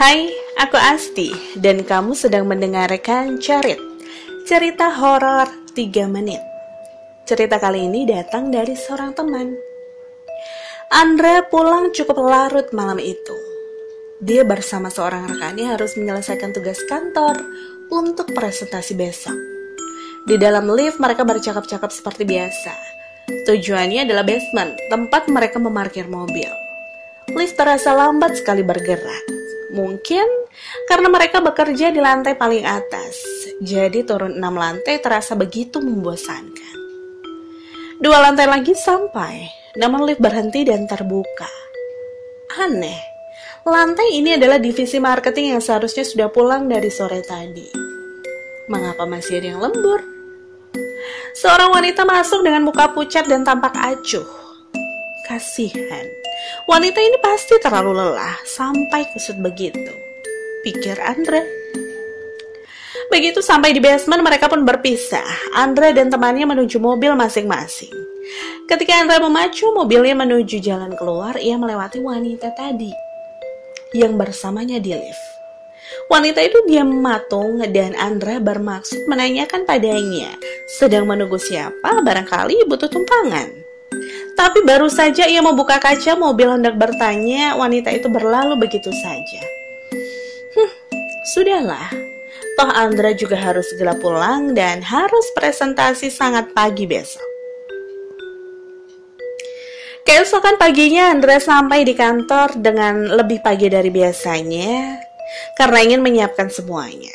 Hai, aku Asti dan kamu sedang mendengarkan Cerit, cerita horor 3 menit. Cerita kali ini datang dari seorang teman. Andre pulang cukup larut malam itu. Dia bersama seorang rekannya harus menyelesaikan tugas kantor untuk presentasi besok. Di dalam lift mereka bercakap-cakap seperti biasa. Tujuannya adalah basement, tempat mereka memarkir mobil. Lift terasa lambat sekali bergerak. Mungkin karena mereka bekerja di lantai paling atas, jadi turun enam lantai terasa begitu membosankan. Dua lantai lagi sampai, namun lift berhenti dan terbuka. Aneh, lantai ini adalah divisi marketing yang seharusnya sudah pulang dari sore tadi. Mengapa masih ada yang lembur? Seorang wanita masuk dengan muka pucat dan tampak acuh. Kasihan. Wanita ini pasti terlalu lelah sampai kusut begitu. Pikir Andre. Begitu sampai di basement mereka pun berpisah. Andre dan temannya menuju mobil masing-masing. Ketika Andre memacu mobilnya menuju jalan keluar, ia melewati wanita tadi yang bersamanya di lift. Wanita itu diam matung dan Andra bermaksud menanyakan padanya sedang menunggu siapa barangkali butuh tumpangan. Tapi baru saja ia membuka kaca mobil hendak bertanya, wanita itu berlalu begitu saja. Hmm, sudahlah. Toh Andra juga harus segera pulang dan harus presentasi sangat pagi besok. Keesokan paginya Andra sampai di kantor dengan lebih pagi dari biasanya karena ingin menyiapkan semuanya.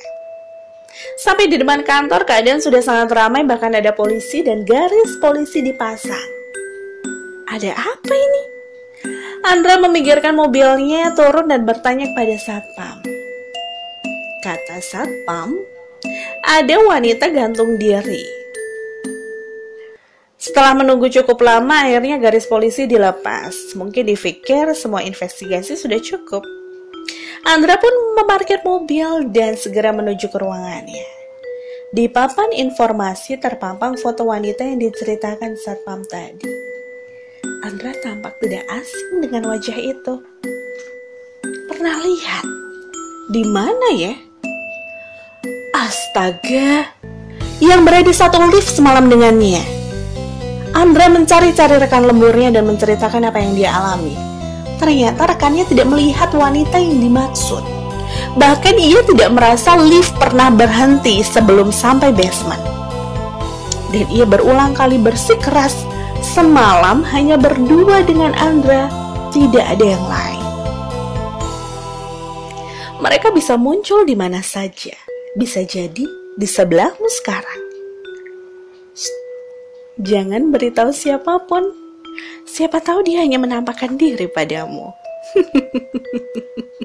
Sampai di depan kantor keadaan sudah sangat ramai bahkan ada polisi dan garis polisi dipasang. Ada apa ini? Andra memikirkan mobilnya turun dan bertanya kepada satpam. Kata satpam, ada wanita gantung diri. Setelah menunggu cukup lama, akhirnya garis polisi dilepas. Mungkin dipikir semua investigasi sudah cukup. Andra pun memarkir mobil dan segera menuju ke ruangannya. Di papan informasi terpampang foto wanita yang diceritakan satpam tadi. Andra tampak tidak asing dengan wajah itu. Pernah lihat? Di mana ya? Astaga, yang berada satu lift semalam dengannya. Andra mencari-cari rekan lemburnya dan menceritakan apa yang dia alami. Ternyata rekannya tidak melihat wanita yang dimaksud. Bahkan ia tidak merasa lift pernah berhenti sebelum sampai basement. Dan ia berulang kali bersikeras semalam hanya berdua dengan Andra, tidak ada yang lain. Mereka bisa muncul di mana saja, bisa jadi di sebelahmu sekarang. Jangan beritahu siapa pun. Siapa tahu dia hanya menampakkan diri padamu.